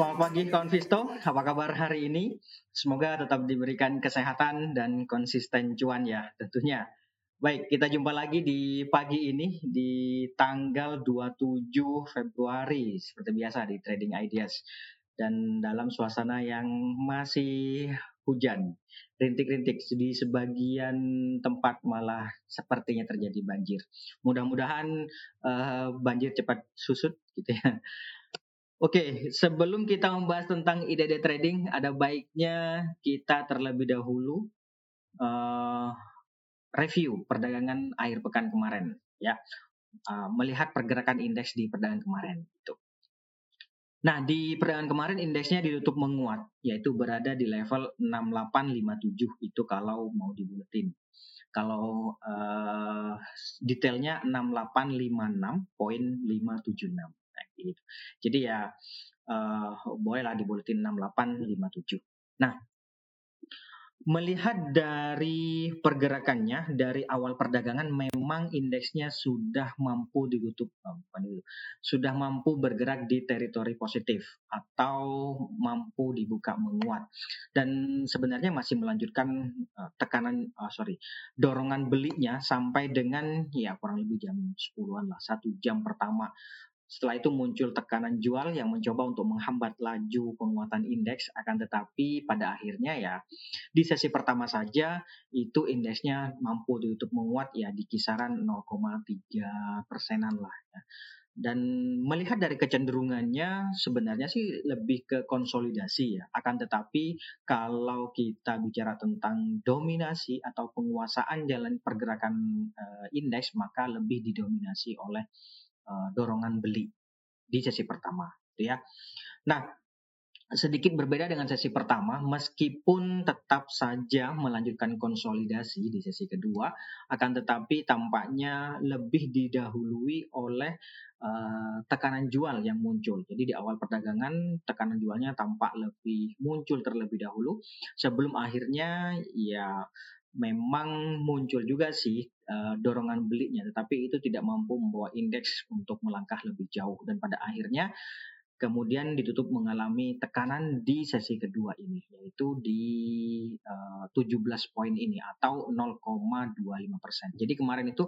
Selamat pagi kawan Visto, apa kabar hari ini? Semoga tetap diberikan kesehatan dan konsisten cuan ya tentunya. Baik, kita jumpa lagi di pagi ini di tanggal 27 Februari seperti biasa di Trading Ideas. Dan dalam suasana yang masih hujan, rintik-rintik di sebagian tempat malah sepertinya terjadi banjir. Mudah-mudahan uh, banjir cepat susut gitu ya. Oke, sebelum kita membahas tentang ide-ide trading, ada baiknya kita terlebih dahulu uh, review perdagangan akhir pekan kemarin, ya, uh, melihat pergerakan indeks di perdagangan kemarin. Itu. Nah, di perdagangan kemarin indeksnya ditutup menguat, yaitu berada di level 6857 itu kalau mau dibuletin. Kalau uh, detailnya 6856.576 gitu. Jadi ya uh, bolehlah dibuletin 6857. Nah, melihat dari pergerakannya dari awal perdagangan memang indeksnya sudah mampu ditutup itu, sudah mampu bergerak di teritori positif atau mampu dibuka menguat dan sebenarnya masih melanjutkan uh, tekanan uh, sorry dorongan belinya sampai dengan ya kurang lebih jam 10-an lah satu jam pertama setelah itu muncul tekanan jual yang mencoba untuk menghambat laju penguatan indeks, akan tetapi pada akhirnya ya di sesi pertama saja itu indeksnya mampu ditutup menguat ya di kisaran 0,3 persenan lah ya. Dan melihat dari kecenderungannya sebenarnya sih lebih ke konsolidasi ya. Akan tetapi kalau kita bicara tentang dominasi atau penguasaan jalan pergerakan uh, indeks maka lebih didominasi oleh uh, dorongan beli di sesi pertama, gitu ya. Nah, sedikit berbeda dengan sesi pertama, meskipun tetap saja melanjutkan konsolidasi di sesi kedua, akan tetapi tampaknya lebih didahului oleh uh, tekanan jual yang muncul. Jadi di awal perdagangan tekanan jualnya tampak lebih muncul terlebih dahulu sebelum akhirnya ya memang muncul juga sih uh, dorongan belinya, tetapi itu tidak mampu membawa indeks untuk melangkah lebih jauh dan pada akhirnya kemudian ditutup mengalami tekanan di sesi kedua ini yaitu di uh, 17 poin ini atau 0,25 persen. Jadi kemarin itu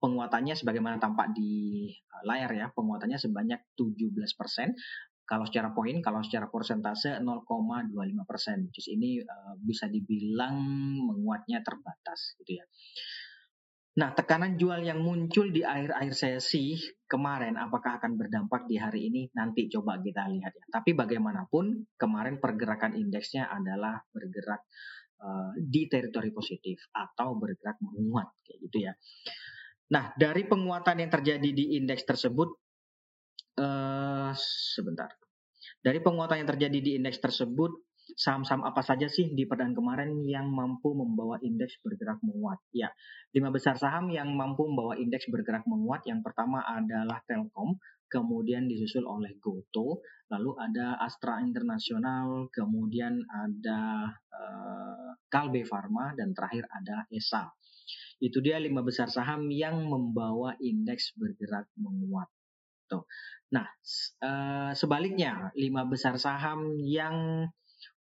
penguatannya sebagaimana tampak di uh, layar ya penguatannya sebanyak 17 persen kalau secara poin, kalau secara persentase 0,25 persen. Terus ini uh, bisa dibilang menguatnya terbatas, gitu ya. Nah, tekanan jual yang muncul di akhir-akhir sesi kemarin apakah akan berdampak di hari ini? Nanti coba kita lihat ya. Tapi bagaimanapun kemarin pergerakan indeksnya adalah bergerak uh, di teritori positif atau bergerak menguat kayak gitu ya. Nah, dari penguatan yang terjadi di indeks tersebut uh, sebentar. Dari penguatan yang terjadi di indeks tersebut, saham-saham apa saja sih di perdagangan kemarin yang mampu membawa indeks bergerak menguat? Ya, lima besar saham yang mampu membawa indeks bergerak menguat. Yang pertama adalah Telkom, kemudian disusul oleh Goto, lalu ada Astra Internasional, kemudian ada uh, Kalbe Pharma, dan terakhir ada ESA. Itu dia lima besar saham yang membawa indeks bergerak menguat. Tuh. Nah, uh, sebaliknya, lima besar saham yang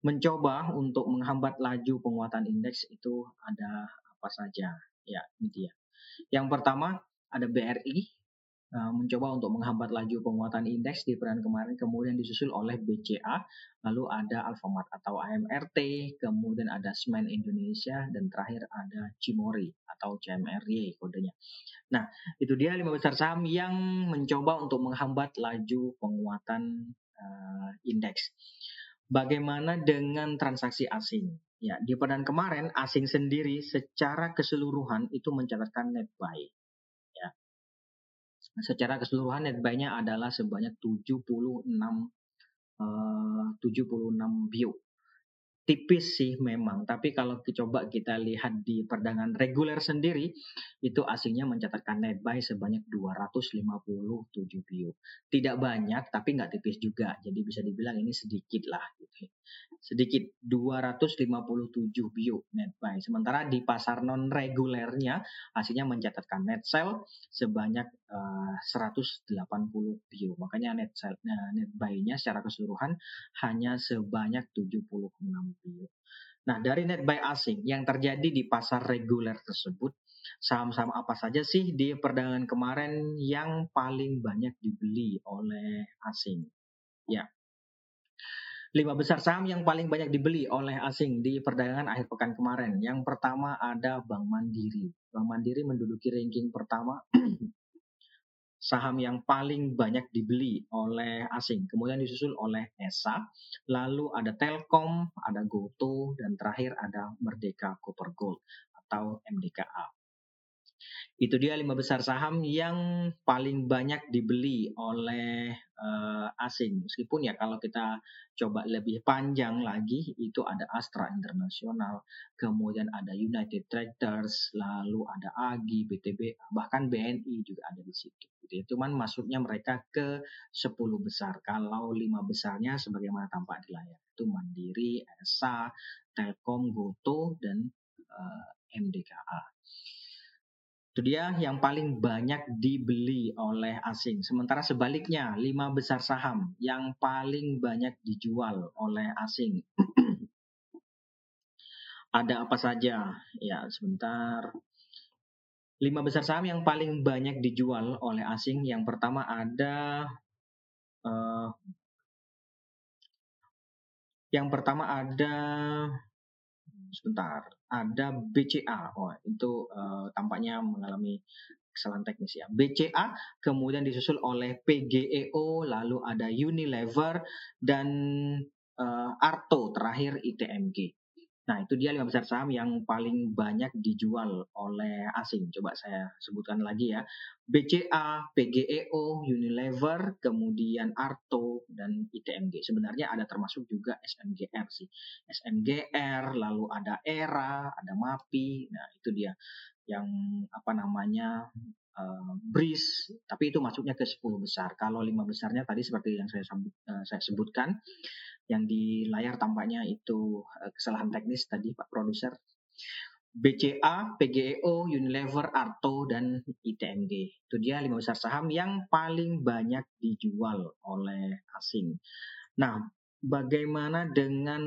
mencoba untuk menghambat laju penguatan indeks itu ada apa saja? Ya, ini dia. Yang pertama ada BRI Eh, mencoba untuk menghambat laju penguatan indeks di peran kemarin, kemudian disusul oleh BCA, lalu ada Alfamart atau AMRT, kemudian ada Semen Indonesia, dan terakhir ada Cimori atau CMRY kodenya. Nah, itu dia lima besar saham yang mencoba untuk menghambat laju penguatan uh, indeks. Bagaimana dengan transaksi asing? Ya, di peran kemarin asing sendiri secara keseluruhan itu mencatatkan net buy secara keseluruhan net buy-nya adalah sebanyak 76 uh, 76 view. Tipis sih memang, tapi kalau coba kita lihat di perdagangan reguler sendiri, itu asingnya mencatatkan net buy sebanyak 257 view. Tidak banyak, tapi nggak tipis juga. Jadi bisa dibilang ini sedikit lah. Gitu sedikit 257 bio net buy. Sementara di pasar non regulernya hasilnya mencatatkan net sell sebanyak uh, 180 bio. Makanya net uh, net buy-nya secara keseluruhan hanya sebanyak 76 bio. Nah, dari net buy asing yang terjadi di pasar reguler tersebut, saham-saham apa saja sih di perdagangan kemarin yang paling banyak dibeli oleh asing? Ya, Lima besar saham yang paling banyak dibeli oleh asing di perdagangan akhir pekan kemarin. Yang pertama ada Bank Mandiri. Bank Mandiri menduduki ranking pertama saham yang paling banyak dibeli oleh asing. Kemudian disusul oleh ESA, lalu ada Telkom, ada GoTo, dan terakhir ada Merdeka Copper Gold atau MDKA. Itu dia lima besar saham yang paling banyak dibeli oleh uh, asing. Meskipun ya kalau kita coba lebih panjang lagi itu ada Astra Internasional, kemudian ada United Tractors, lalu ada AGI, BTB, bahkan BNI juga ada di situ. Gitu ya. Cuman masuknya mereka ke 10 besar. Kalau lima besarnya sebagaimana tampak di layar itu Mandiri, ESA, Telkom, Goto, dan uh, eh, MDKA. Itu dia yang paling banyak dibeli oleh asing. Sementara sebaliknya, lima besar saham yang paling banyak dijual oleh asing. Ada apa saja? Ya, sebentar. Lima besar saham yang paling banyak dijual oleh asing. Yang pertama ada uh, yang pertama ada sebentar ada BCA oh itu uh, tampaknya mengalami kesalahan teknis ya. BCA kemudian disusul oleh PGEO lalu ada Unilever dan uh, Arto terakhir ITMG Nah, itu dia lima besar saham yang paling banyak dijual oleh asing. Coba saya sebutkan lagi ya. BCA, PGEO, Unilever, kemudian Arto, dan ITMG. Sebenarnya ada termasuk juga SMGR sih. SMGR, lalu ada ERA, ada MAPI. Nah, itu dia yang apa namanya uh, BRIS, tapi itu masuknya ke 10 besar. Kalau lima besarnya tadi seperti yang saya, uh, saya sebutkan, yang di layar tampaknya itu uh, kesalahan teknis tadi Pak Produser. BCA, PGEO, Unilever, Arto, dan ITMG. Itu dia lima besar saham yang paling banyak dijual oleh asing. Nah, bagaimana dengan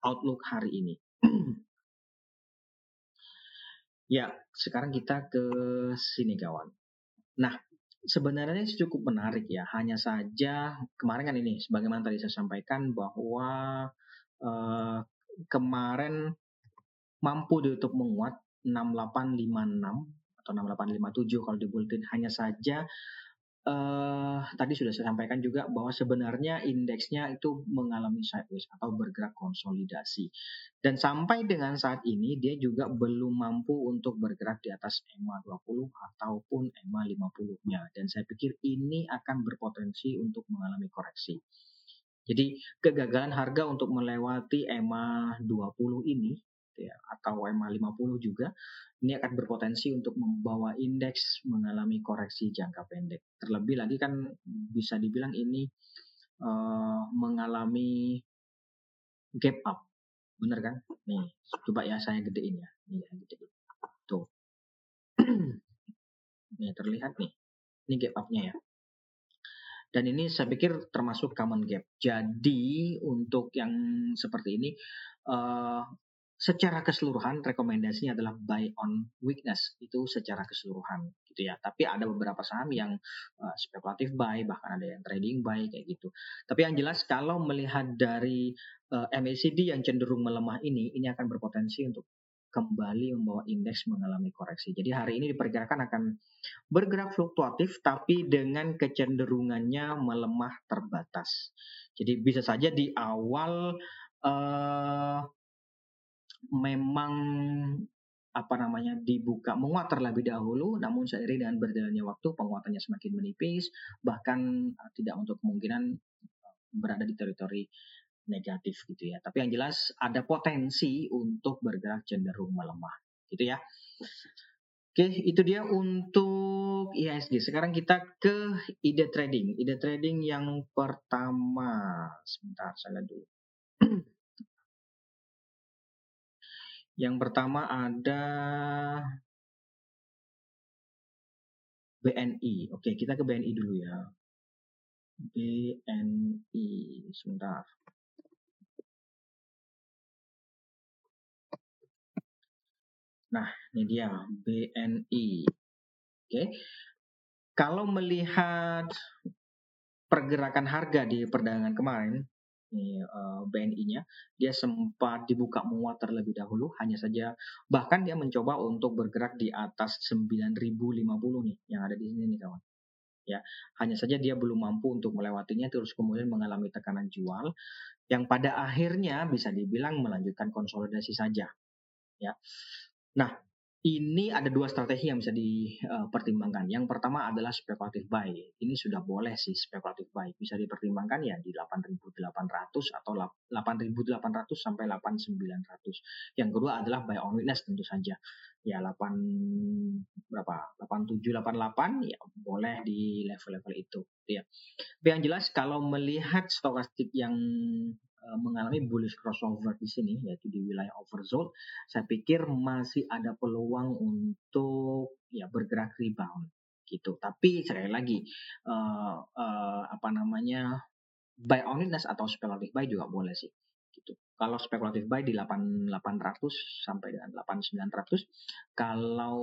outlook hari ini? ya, sekarang kita ke sini kawan. Nah, sebenarnya cukup menarik ya. Hanya saja kemarin kan ini, sebagaimana tadi saya sampaikan bahwa uh, kemarin mampu ditutup menguat 6856 atau 6857 kalau di bulletin hanya saja Uh, tadi sudah saya sampaikan juga bahwa sebenarnya indeksnya itu mengalami sideways atau bergerak konsolidasi. Dan sampai dengan saat ini dia juga belum mampu untuk bergerak di atas EMA 20 ataupun EMA 50-nya. Dan saya pikir ini akan berpotensi untuk mengalami koreksi. Jadi kegagalan harga untuk melewati EMA 20 ini ya, atau EMA 50 juga ini akan berpotensi untuk membawa indeks mengalami koreksi jangka pendek. Terlebih lagi kan bisa dibilang ini uh, mengalami gap up, bener kan? Nih, coba ya saya gedein ya, nih gedein. Tuh, nih terlihat nih, ini gap upnya ya. Dan ini saya pikir termasuk common gap. Jadi untuk yang seperti ini uh, secara keseluruhan rekomendasinya adalah buy on weakness itu secara keseluruhan gitu ya. Tapi ada beberapa saham yang uh, spekulatif buy bahkan ada yang trading buy kayak gitu. Tapi yang jelas kalau melihat dari uh, eh, MACD yang cenderung melemah ini ini akan berpotensi untuk kembali membawa indeks mengalami koreksi. Jadi hari ini diperkirakan akan bergerak fluktuatif tapi dengan kecenderungannya melemah terbatas. Jadi bisa saja di awal uh, memang apa namanya dibuka menguat terlebih dahulu namun seiring dengan berjalannya waktu penguatannya semakin menipis bahkan uh, tidak untuk kemungkinan uh, berada di teritori negatif gitu ya tapi yang jelas ada potensi untuk bergerak cenderung melemah gitu ya Oke, itu dia untuk IHSG. Sekarang kita ke ide trading. Ide trading yang pertama. Sebentar, saya lihat dulu. Yang pertama ada BNI. Oke, kita ke BNI dulu ya. BNI. Sebentar. Nah, ini dia BNI. Oke. Kalau melihat pergerakan harga di perdagangan kemarin, uh, eh, BNI-nya, dia sempat dibuka menguat terlebih dahulu, hanya saja bahkan dia mencoba untuk bergerak di atas 9050 nih yang ada di sini nih kawan. Ya, hanya saja dia belum mampu untuk melewatinya terus kemudian mengalami tekanan jual yang pada akhirnya bisa dibilang melanjutkan konsolidasi saja. Ya. Nah, ini ada dua strategi yang bisa dipertimbangkan. Yang pertama adalah speculative buy. Ini sudah boleh sih speculative buy. Bisa dipertimbangkan ya di 8.800 atau 8.800 sampai 8.900. Yang kedua adalah buy on witness tentu saja. Ya 8 berapa? 8788 ya boleh di level-level itu ya. Tapi yang jelas kalau melihat stokastik yang mengalami bullish crossover di sini yaitu di wilayah oversold saya pikir masih ada peluang untuk ya bergerak rebound gitu. Tapi sekali lagi uh, uh, apa namanya buy on atau speculative buy juga boleh sih gitu. Kalau spekulatif buy di 8800 sampai dengan 8900, kalau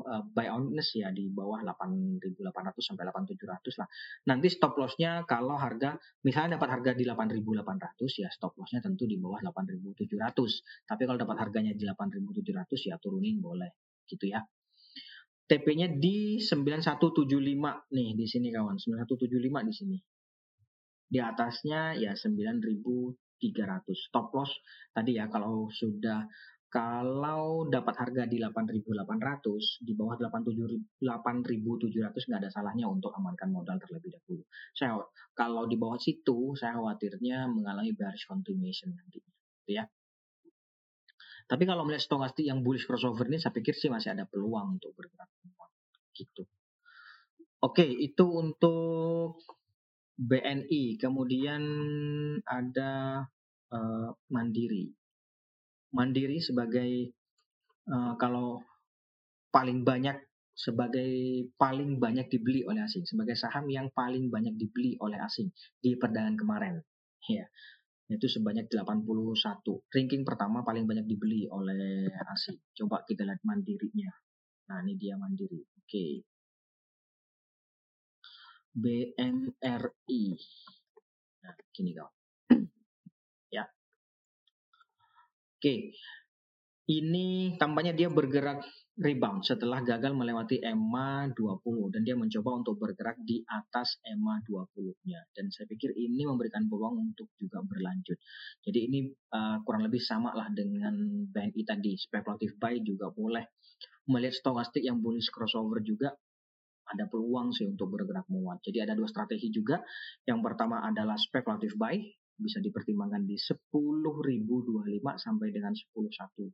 uh, buy on witness ya di bawah 8800 sampai 8700 lah. Nanti stop lossnya kalau harga misalnya dapat harga di 8800 ya stop lossnya tentu di bawah 8700. Tapi kalau dapat harganya di 8700 ya turunin boleh gitu ya. TP-nya di 9175 nih di sini kawan, 9175 di sini. Di atasnya ya 9000 300 stop loss tadi ya kalau sudah kalau dapat harga di 8.800 di bawah 8.700 nggak ada salahnya untuk amankan modal terlebih dahulu. Saya kalau di bawah situ saya khawatirnya mengalami bearish continuation nanti gitu ya. Tapi kalau melihat stokastik yang bullish crossover ini saya pikir sih masih ada peluang untuk bergerak gitu. Oke, itu untuk BNI, kemudian ada uh, Mandiri. Mandiri sebagai uh, kalau paling banyak sebagai paling banyak dibeli oleh asing, sebagai saham yang paling banyak dibeli oleh asing di perdagangan kemarin. Ya. Itu sebanyak 81. Ranking pertama paling banyak dibeli oleh asing. Coba kita lihat mandirinya. Nah, ini dia mandiri. Oke. Okay. BMRI. Nah, gini kau. ya. Oke. Ini tampaknya dia bergerak rebound setelah gagal melewati EMA 20 dan dia mencoba untuk bergerak di atas EMA 20-nya dan saya pikir ini memberikan peluang untuk juga berlanjut. Jadi ini uh, kurang lebih sama lah dengan BNI tadi, speculative buy juga boleh. Melihat stokastik yang bullish crossover juga ada peluang sih untuk bergerak menguat. Jadi ada dua strategi juga. Yang pertama adalah speculative buy, bisa dipertimbangkan di 10.025 sampai dengan 11.125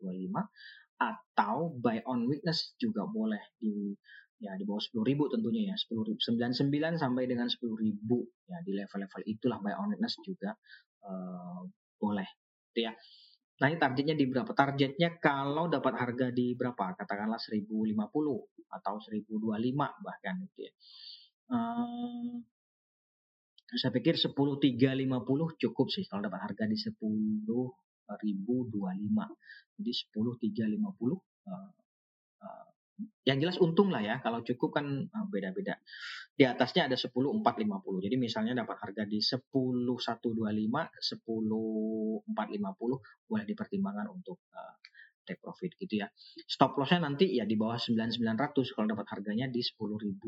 atau buy on weakness juga boleh di ya di bawah 10.000 tentunya ya. 10.099 sampai dengan 10.000 ya di level-level itulah buy on weakness juga uh, boleh. Gitu ya Nah ini targetnya di berapa? Targetnya kalau dapat harga di berapa? Katakanlah 1050 atau 1025 bahkan gitu ya. Hmm, saya pikir 10350 cukup sih kalau dapat harga di 10.025. Jadi 10350 uh, uh, yang jelas untung lah ya. Kalau cukup kan eh, beda-beda. Di atasnya ada 10 450. Jadi misalnya dapat harga di 10 125, 10 450 boleh dipertimbangkan untuk uh, take profit gitu ya. Stop lossnya nanti ya di bawah 9900 kalau dapat harganya di 10.000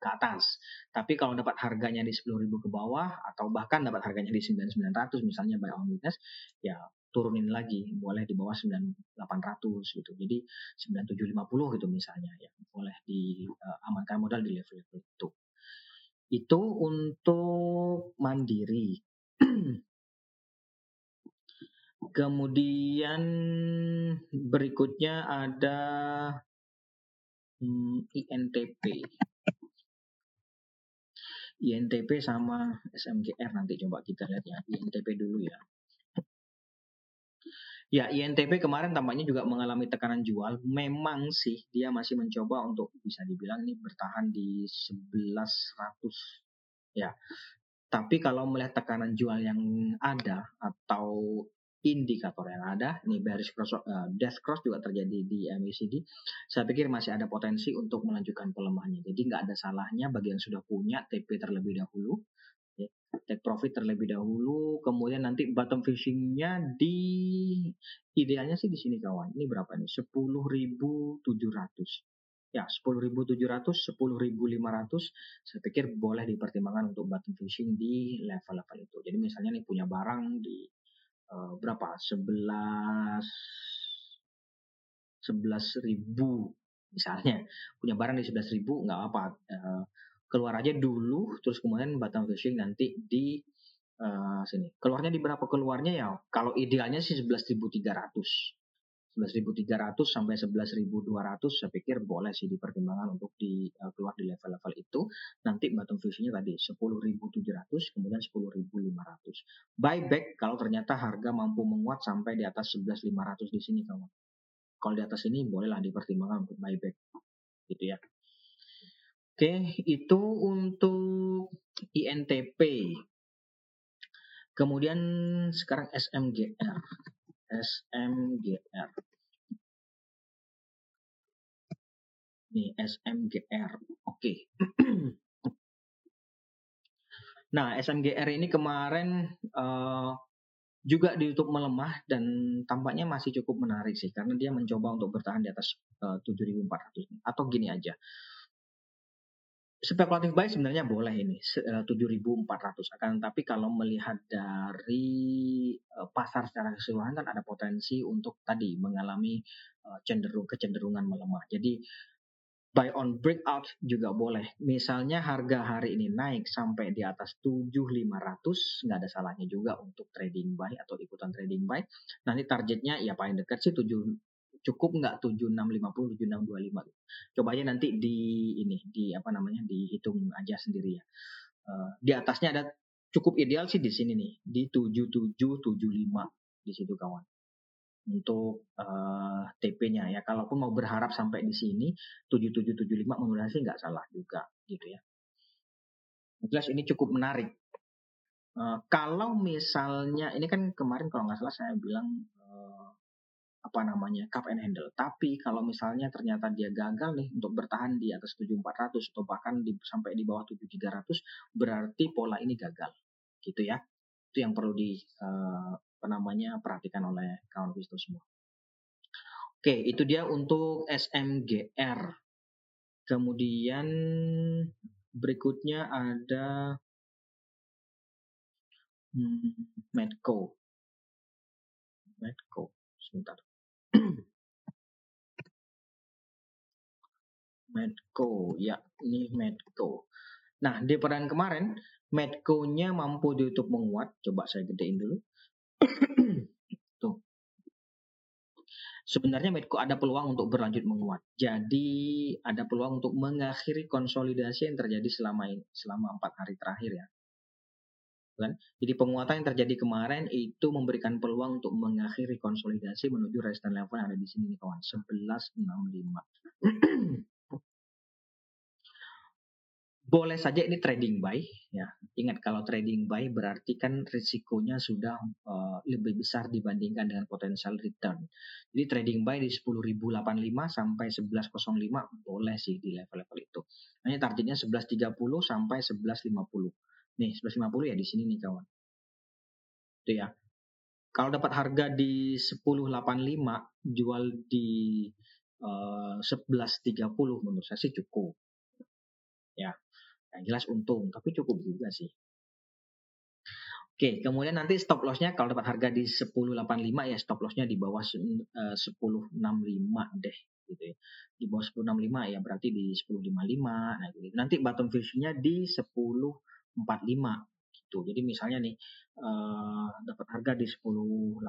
ke atas. Tapi kalau dapat harganya di 10.000 ke bawah atau bahkan dapat harganya di 9900 misalnya on witness ya turunin lagi boleh di bawah 9800 gitu. Jadi 9750 gitu misalnya ya boleh diamankan uh, modal di level itu. Itu untuk mandiri. Kemudian berikutnya ada hmm, INTP INTP sama SMGR nanti coba kita lihat ya. INTP dulu ya Ya, INTP kemarin tampaknya juga mengalami tekanan jual. Memang sih dia masih mencoba untuk bisa dibilang ini bertahan di 1100 ya. Tapi kalau melihat tekanan jual yang ada atau indikator yang ada, ini bearish cross, uh, death cross juga terjadi di MACD. Saya pikir masih ada potensi untuk melanjutkan pelemahannya. Jadi nggak ada salahnya bagi yang sudah punya TP terlebih dahulu. Take profit terlebih dahulu kemudian nanti bottom fishingnya di idealnya sih di sini kawan. Ini berapa nih? 10.700 ya 10.700 10.500 saya pikir boleh dipertimbangkan untuk bottom fishing di level-level itu. Jadi misalnya nih punya barang di uh, berapa? 11 11.000 misalnya. Punya barang di 11.000 nggak apa uh, keluar aja dulu terus kemudian bottom fishing nanti di uh, sini. Keluarnya di berapa keluarnya ya? Kalau idealnya sih 11.300 11.300 sampai 11.200 saya pikir boleh sih dipertimbangkan untuk di uh, keluar di level-level itu. Nanti bottom fishingnya tadi 10.700 kemudian 10.500 buyback kalau ternyata harga mampu menguat sampai di atas 11.500 di sini kawan. Kalau di atas ini bolehlah dipertimbangkan untuk buyback. Gitu ya Oke, itu untuk INTP. Kemudian sekarang SMGR. SMGR. Nih, SMGR. Oke. nah, SMGR ini kemarin uh, juga ditutup melemah dan tampaknya masih cukup menarik sih karena dia mencoba untuk bertahan di atas uh, 7400 atau gini aja spekulatif buy sebenarnya boleh ini 7.400 eh, akan tapi kalau melihat dari eh, pasar secara keseluruhan kan ada potensi untuk tadi mengalami eh, cenderung kecenderungan melemah. Jadi buy on breakout juga boleh. Misalnya harga hari ini naik sampai di atas 7.500 nggak ada salahnya juga untuk trading buy atau ikutan trading buy. Nanti targetnya ya paling dekat sih 7 cukup nggak 7650 7625 gitu. coba aja nanti di ini di apa namanya dihitung aja sendiri ya. Uh, di atasnya ada cukup ideal sih di sini nih di 7775 di situ kawan. Untuk uh, eh, TP-nya ya kalaupun mau berharap sampai di sini 7775 menurut saya nggak salah juga gitu ya. Jelas ini cukup menarik. Uh, kalau misalnya ini kan kemarin kalau nggak salah saya bilang apa namanya cup and handle. Tapi kalau misalnya ternyata dia gagal nih untuk bertahan di atas 7400 atau bahkan di, sampai di bawah 7300 berarti pola ini gagal. Gitu ya. Itu yang perlu di uh, namanya perhatikan oleh kawan Visto semua. Oke, itu dia untuk SMGR. Kemudian berikutnya ada hmm, Medco. Medco. Sebentar. Medco, ya ini Medco. Nah di peran kemarin Medco-nya mampu ditutup menguat. Coba saya gedein dulu. Tuh. Sebenarnya Medco ada peluang untuk berlanjut menguat. Jadi ada peluang untuk mengakhiri konsolidasi yang terjadi selama ini, selama empat hari terakhir ya kan? Jadi penguatan yang terjadi kemarin itu memberikan peluang untuk mengakhiri konsolidasi menuju resistance level yang ada di sini nih kawan, 1165. Boleh saja ini trading buy ya. Ingat kalau trading buy berarti kan risikonya sudah uh, lebih besar dibandingkan dengan potensial return. Jadi trading buy di 10.085 sampai 11.05 boleh sih di level-level itu. Hanya targetnya 11.30 sampai 11.50. Nih, 1150 ya di sini nih kawan. Itu ya. Kalau dapat harga di 1085, jual di uh, eh, 1130 menurut saya sih cukup. Ya, yang jelas untung, tapi cukup juga sih. Oke, kemudian nanti stop lossnya kalau dapat harga di 1085 ya stop lossnya di bawah uh, 1065 deh gitu ya. Di bawah 1065 ya berarti di 1055 nah gitu. Nanti bottom fishingnya di 10 45 gitu. Jadi misalnya nih uh, dapat harga di 10.85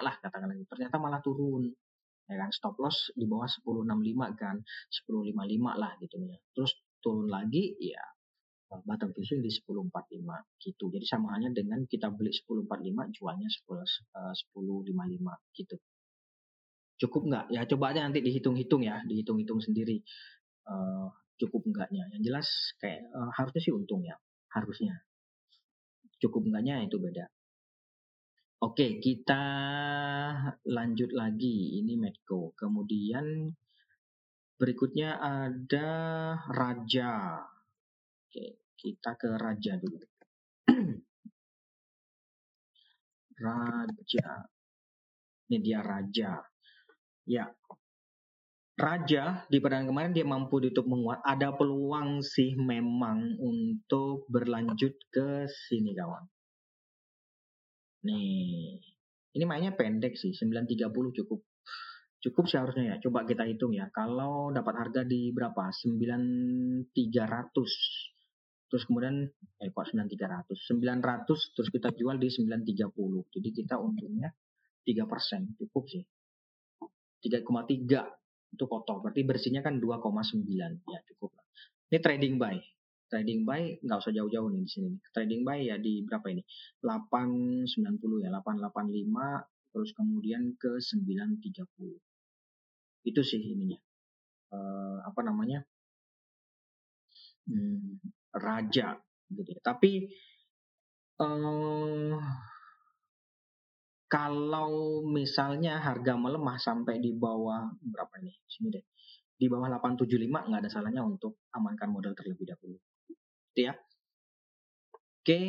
lah katakanlah ternyata malah turun ya kan stop loss di bawah 10.65 kan 10.55 lah gitu ya terus turun lagi ya uh, bottom fishing di 1045 gitu. Jadi sama halnya dengan kita beli 1045 jualnya 10 uh, 1055 gitu. Cukup nggak? Ya coba aja nanti dihitung-hitung ya, dihitung-hitung sendiri. Uh, cukup enggaknya. Yang jelas kayak uh, harusnya sih untung ya, harusnya. Cukup enggaknya itu beda. Oke, kita lanjut lagi. Ini Medco. Kemudian berikutnya ada Raja. Oke, kita ke Raja dulu. Raja. Ini dia Raja. Ya. Raja di pertandingan kemarin dia mampu ditutup menguat. Ada peluang sih memang untuk berlanjut ke sini kawan. Nih, ini mainnya pendek sih, 930 cukup. Cukup seharusnya ya. Coba kita hitung ya. Kalau dapat harga di berapa? 9300. Terus kemudian eh kok 9300? 900 terus kita jual di 930. Jadi kita untungnya 3%. Cukup sih. 3,3 itu kotor. Berarti bersihnya kan 2,9. Ya cukup lah. Ini trading buy trading buy nggak usah jauh-jauh nih di sini. Trading buy ya di berapa ini? 890 ya, 885 terus kemudian ke 930. Itu sih ininya. Uh, apa namanya? Hmm, raja gitu ya. Tapi uh, kalau misalnya harga melemah sampai di bawah berapa nih? Sini deh. Di bawah 875 nggak ada salahnya untuk amankan modal terlebih dahulu gitu ya. Oke, okay.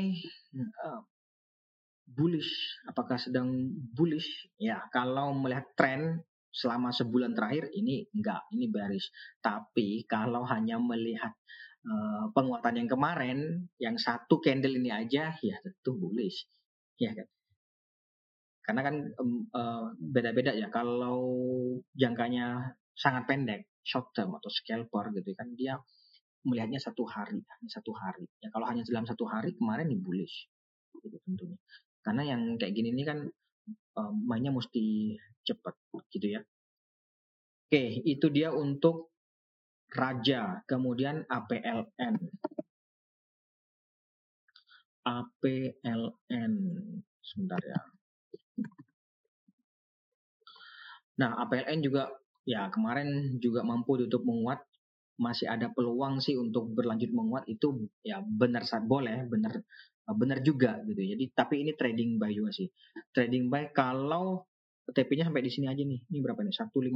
uh, bullish. Apakah sedang bullish? Ya, kalau melihat tren selama sebulan terakhir ini enggak, ini bearish. Tapi kalau hanya melihat uh, penguatan yang kemarin, yang satu candle ini aja, ya tentu bullish, ya kan? Karena kan beda-beda um, uh, ya. Kalau jangkanya sangat pendek, short term atau scalper gitu kan, dia melihatnya satu hari, hanya satu hari. Ya kalau hanya dalam satu hari kemarin nih bullish, gitu tentunya. Karena yang kayak gini ini kan um, mainnya mesti cepat, gitu ya. Oke, itu dia untuk Raja, kemudian APLN. APLN, sebentar ya. Nah, APLN juga ya kemarin juga mampu tutup menguat masih ada peluang sih untuk berlanjut menguat itu ya benar saat boleh benar benar juga gitu jadi tapi ini trading buy juga sih trading buy kalau TP-nya sampai di sini aja nih. Ini berapa nih? 150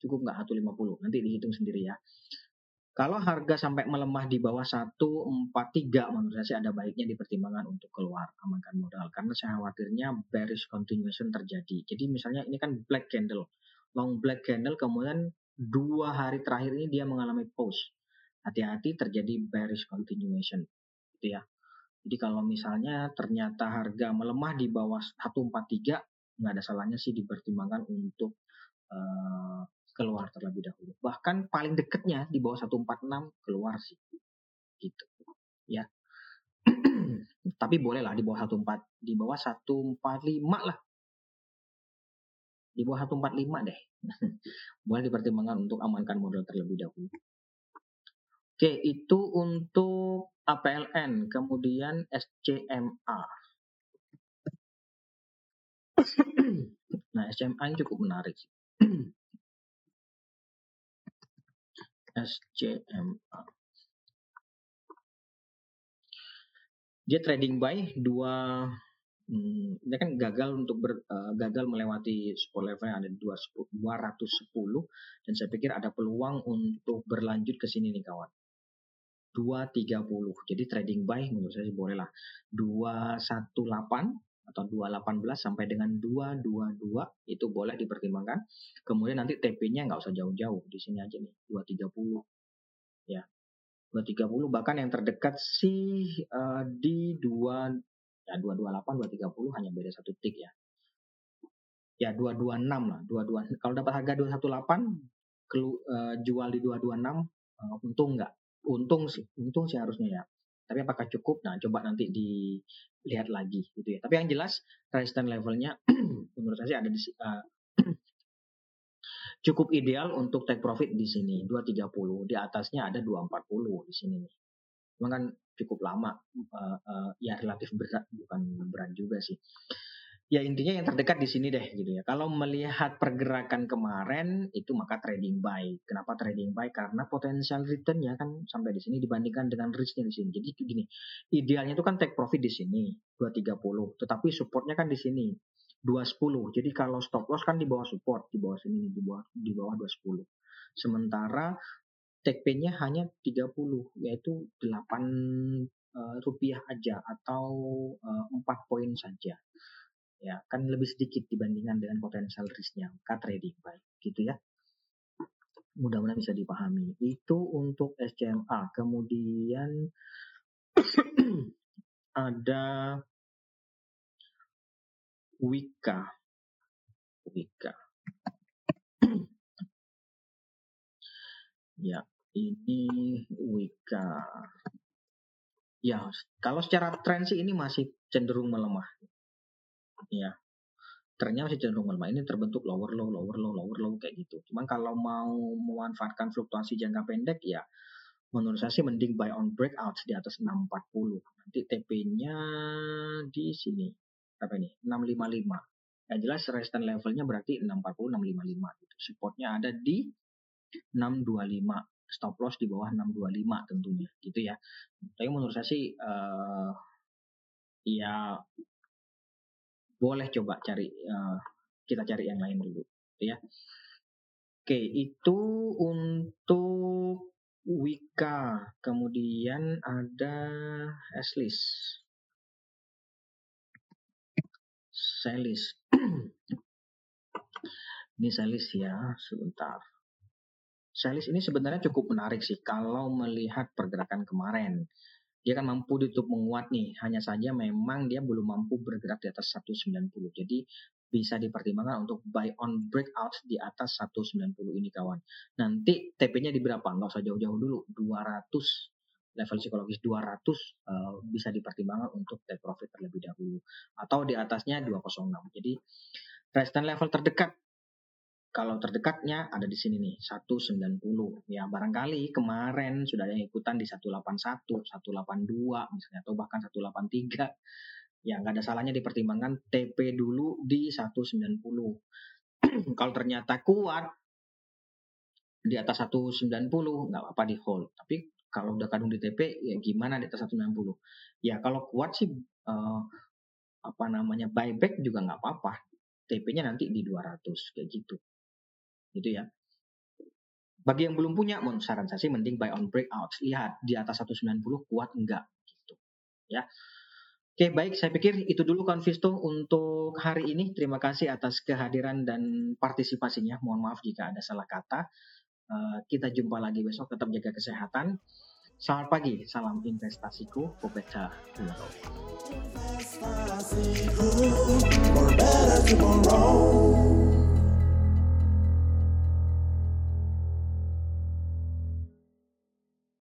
cukup nggak 150 nanti dihitung sendiri ya. Kalau harga sampai melemah di bawah 143 menurut saya sih ada baiknya dipertimbangkan untuk keluar amankan modal. Karena saya khawatirnya bearish continuation terjadi. Jadi misalnya ini kan black candle. Long black candle kemudian dua hari terakhir ini dia mengalami pause. Hati-hati terjadi bearish continuation. Gitu ya. Jadi kalau misalnya ternyata harga melemah di bawah 143, nggak ada salahnya sih dipertimbangkan untuk uh, keluar terlebih dahulu. Bahkan paling dekatnya di bawah 146 keluar sih. Gitu. Ya. Tapi boleh lah di bawah 14 di bawah 145 lah. Di bawah 145 deh. boleh dipertimbangkan untuk amankan modal terlebih dahulu. Oke, itu untuk APLN, kemudian SCMA. nah, SCMA ini cukup menarik. SCMA. Dia trading buy dua Hmm, dia kan gagal untuk ber, uh, gagal melewati support level yang ada di 210 dan saya pikir ada peluang untuk berlanjut ke sini nih kawan. 230. Jadi trading buy menurut saya boleh lah. 218 atau 218 sampai dengan 222 itu boleh dipertimbangkan. Kemudian nanti TP-nya nggak usah jauh-jauh di sini aja nih 230 ya 230 bahkan yang terdekat sih uh, di 2 Ya 228, 230 hanya beda satu tik ya. Ya 226 lah, 22. Kalau dapat harga 218 kelu, uh, jual di 226 uh, eh, untung nggak? Untung sih, untung sih harusnya ya. Tapi apakah cukup? Nah, coba nanti dilihat lagi gitu ya. Tapi yang jelas resistance levelnya menurut saya ada di uh, cukup ideal untuk take profit di sini 230. Di atasnya ada 240 di sini nih. Cuma kan cukup lama, uh, uh, ya relatif berat, bukan berat juga sih. Ya intinya yang terdekat di sini deh gitu ya. Kalau melihat pergerakan kemarin itu maka trading buy. Kenapa trading buy? Karena potensial returnnya kan sampai di sini dibandingkan dengan risknya di sini. Jadi gini, idealnya itu kan take profit di sini 230, tetapi supportnya kan di sini 210. Jadi kalau stop loss kan di bawah support, di bawah sini di bawah di bawah 210. Sementara take pay-nya hanya 30 yaitu 8 uh, eh, rupiah aja atau uh, eh, 4 poin saja ya kan lebih sedikit dibandingkan dengan potensial risknya maka trading baik gitu ya. Mudah-mudahan bisa dipahami. Itu untuk SCMA kemudian ada Wika. Wika. Ya ini Wika. Ya kalau secara tren sih ini masih cenderung melemah ya trennya masih cenderung melemah. Ini terbentuk lower low lower low lower low kayak gitu. Cuman kalau mau memanfaatkan fluktuasi jangka pendek ya menurut saya sih mending buy on breakout di atas 640 nanti TP-nya di sini. Apa ini? 655 yang jelas resistance levelnya berarti 640 655 gitu. supportnya ada di 625 stop loss di bawah 625 tentunya gitu ya. Tapi menurut saya sih uh, ya boleh coba cari uh, kita cari yang lain dulu ya. Oke itu untuk Wika. Kemudian ada Eslis Selis. Ini Selis ya sebentar. Selis ini sebenarnya cukup menarik sih kalau melihat pergerakan kemarin dia kan mampu ditutup menguat nih. Hanya saja memang dia belum mampu bergerak di atas 190. Jadi bisa dipertimbangkan untuk buy on breakout di atas 190 ini kawan. Nanti TP-nya di berapa? Nggak usah jauh-jauh dulu. 200 level psikologis 200 uh, eh, bisa dipertimbangkan untuk take profit terlebih dahulu. Atau di atasnya 206. Jadi resistance level terdekat kalau terdekatnya ada di sini nih 190 ya barangkali kemarin sudah ada yang ikutan di 181 182 misalnya atau bahkan 183 ya nggak ada salahnya dipertimbangkan TP dulu di 190 kalau ternyata kuat di atas 190 nggak apa-apa di hold tapi kalau udah kadung di TP ya gimana di atas 190 ya kalau kuat sih uh, apa namanya buyback juga nggak apa-apa. TP-nya nanti di 200 kayak gitu gitu ya. Bagi yang belum punya, mohon saran saya sih mending buy on breakout. Lihat di atas 190 kuat enggak gitu. Ya. Oke, baik. Saya pikir itu dulu Konvisto untuk hari ini. Terima kasih atas kehadiran dan partisipasinya. Mohon maaf jika ada salah kata. Uh, kita jumpa lagi besok. Tetap jaga kesehatan. Selamat pagi. Salam investasiku. Tomorrow.